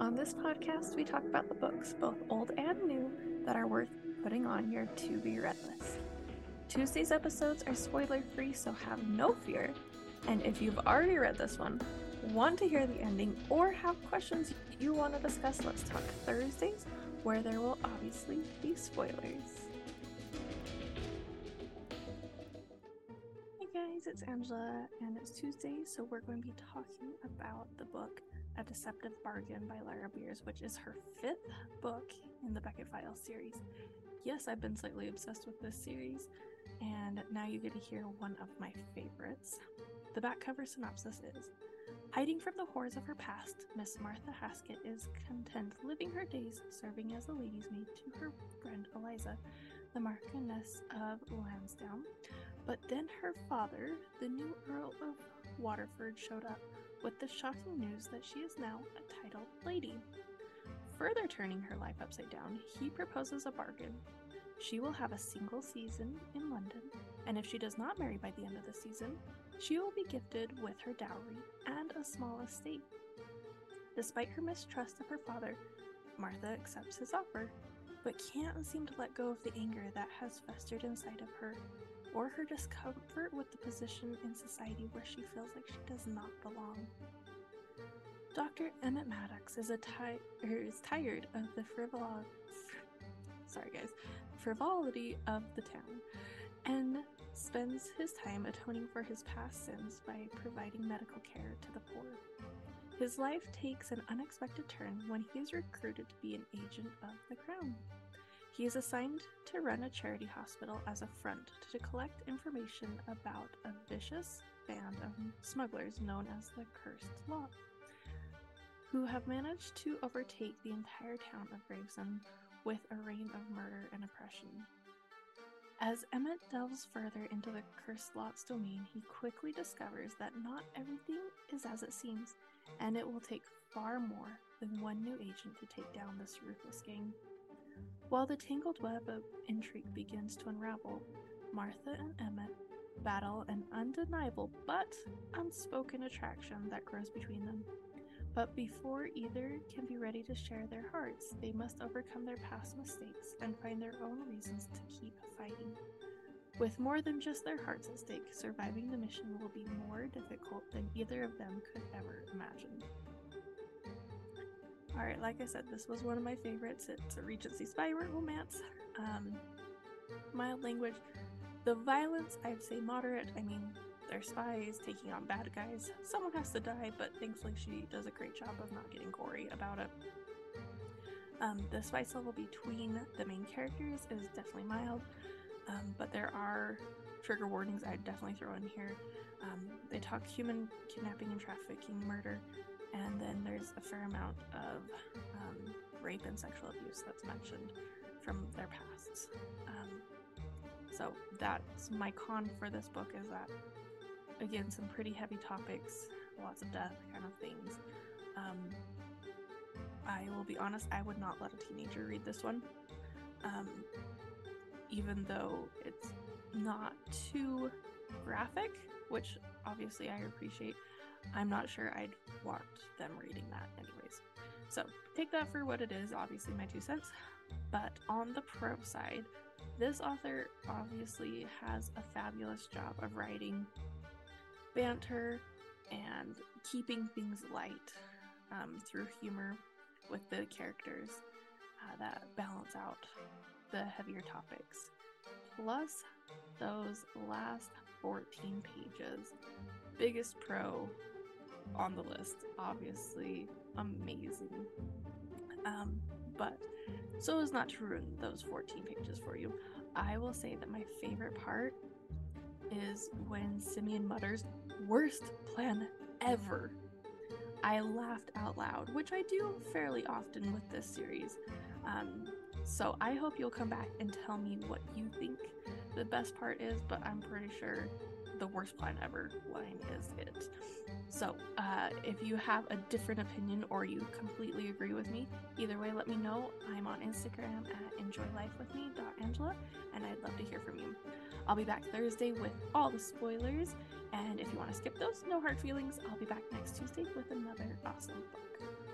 On this podcast, we talk about the books, both old and new, that are worth putting on your to be read list. Tuesday's episodes are spoiler free, so have no fear. And if you've already read this one, want to hear the ending, or have questions you want to discuss, let's talk Thursdays, where there will obviously be spoilers. It's Angela, and it's Tuesday, so we're going to be talking about the book A Deceptive Bargain by Laura Beers, which is her fifth book in the Beckett Files series. Yes, I've been slightly obsessed with this series, and now you get to hear one of my favorites. The back cover synopsis is Hiding from the horrors of her past, Miss Martha Haskett is content living her days serving as a lady's maid to her friend Eliza, the Marchioness of Lansdowne. But then her father, the new Earl of Waterford, showed up with the shocking news that she is now a titled lady. Further turning her life upside down, he proposes a bargain. She will have a single season in London, and if she does not marry by the end of the season, she will be gifted with her dowry and a small estate. Despite her mistrust of her father, Martha accepts his offer, but can't seem to let go of the anger that has festered inside of her, or her discomfort with the position in society where she feels like she does not belong. Dr. Emmett Maddox is, a ti- er, is tired of the sorry guys, frivolity of the town and spends his time atoning for his past sins by providing medical care to the poor. His life takes an unexpected turn when he is recruited to be an agent of the crown. He is assigned to run a charity hospital as a front to collect information about a vicious band of smugglers known as the Cursed Lot, who have managed to overtake the entire town of Gravesend with a reign of murder and oppression. As Emmett delves further into the Cursed Lot's domain, he quickly discovers that not everything is as it seems, and it will take far more than one new agent to take down this ruthless gang. While the tangled web of intrigue begins to unravel, Martha and Emmett battle an undeniable but unspoken attraction that grows between them. But before either can be ready to share their hearts, they must overcome their past mistakes and find their own reasons to keep fighting. With more than just their hearts at stake, surviving the mission will be more difficult than either of them could ever imagine. Alright, like I said, this was one of my favorites. It's a Regency spy romance. Um, mild language. The violence, I'd say moderate. I mean, they're spies taking on bad guys. Someone has to die, but thankfully she does a great job of not getting gory about it. Um, the spice level between the main characters is definitely mild, um, but there are trigger warnings I'd definitely throw in here. Um, they talk human kidnapping and trafficking, murder, and then there's a fair amount of um, rape and sexual abuse that's mentioned from their pasts. Um, so that's my con for this book is that again some pretty heavy topics, lots of death kind of things. Um, I will be honest, I would not let a teenager read this one, um, even though it's not too graphic, which obviously I appreciate. I'm not sure I'd want them reading that, anyways. So take that for what it is, obviously, my two cents. But on the pro side, this author obviously has a fabulous job of writing banter and keeping things light um, through humor with the characters uh, that balance out the heavier topics. Plus, those last 14 pages. Biggest pro on the list, obviously amazing. Um, but so as not to ruin those 14 pages for you, I will say that my favorite part is when Simeon mutters, worst plan ever. I laughed out loud, which I do fairly often with this series. Um, so I hope you'll come back and tell me what you think the best part is, but I'm pretty sure the worst plan ever line is it. So, uh, if you have a different opinion or you completely agree with me, either way, let me know. I'm on Instagram at enjoylifewithme.angela, and I'd love to hear from you. I'll be back Thursday with all the spoilers, and if you want to skip those, no hard feelings. I'll be back next Tuesday with another awesome book.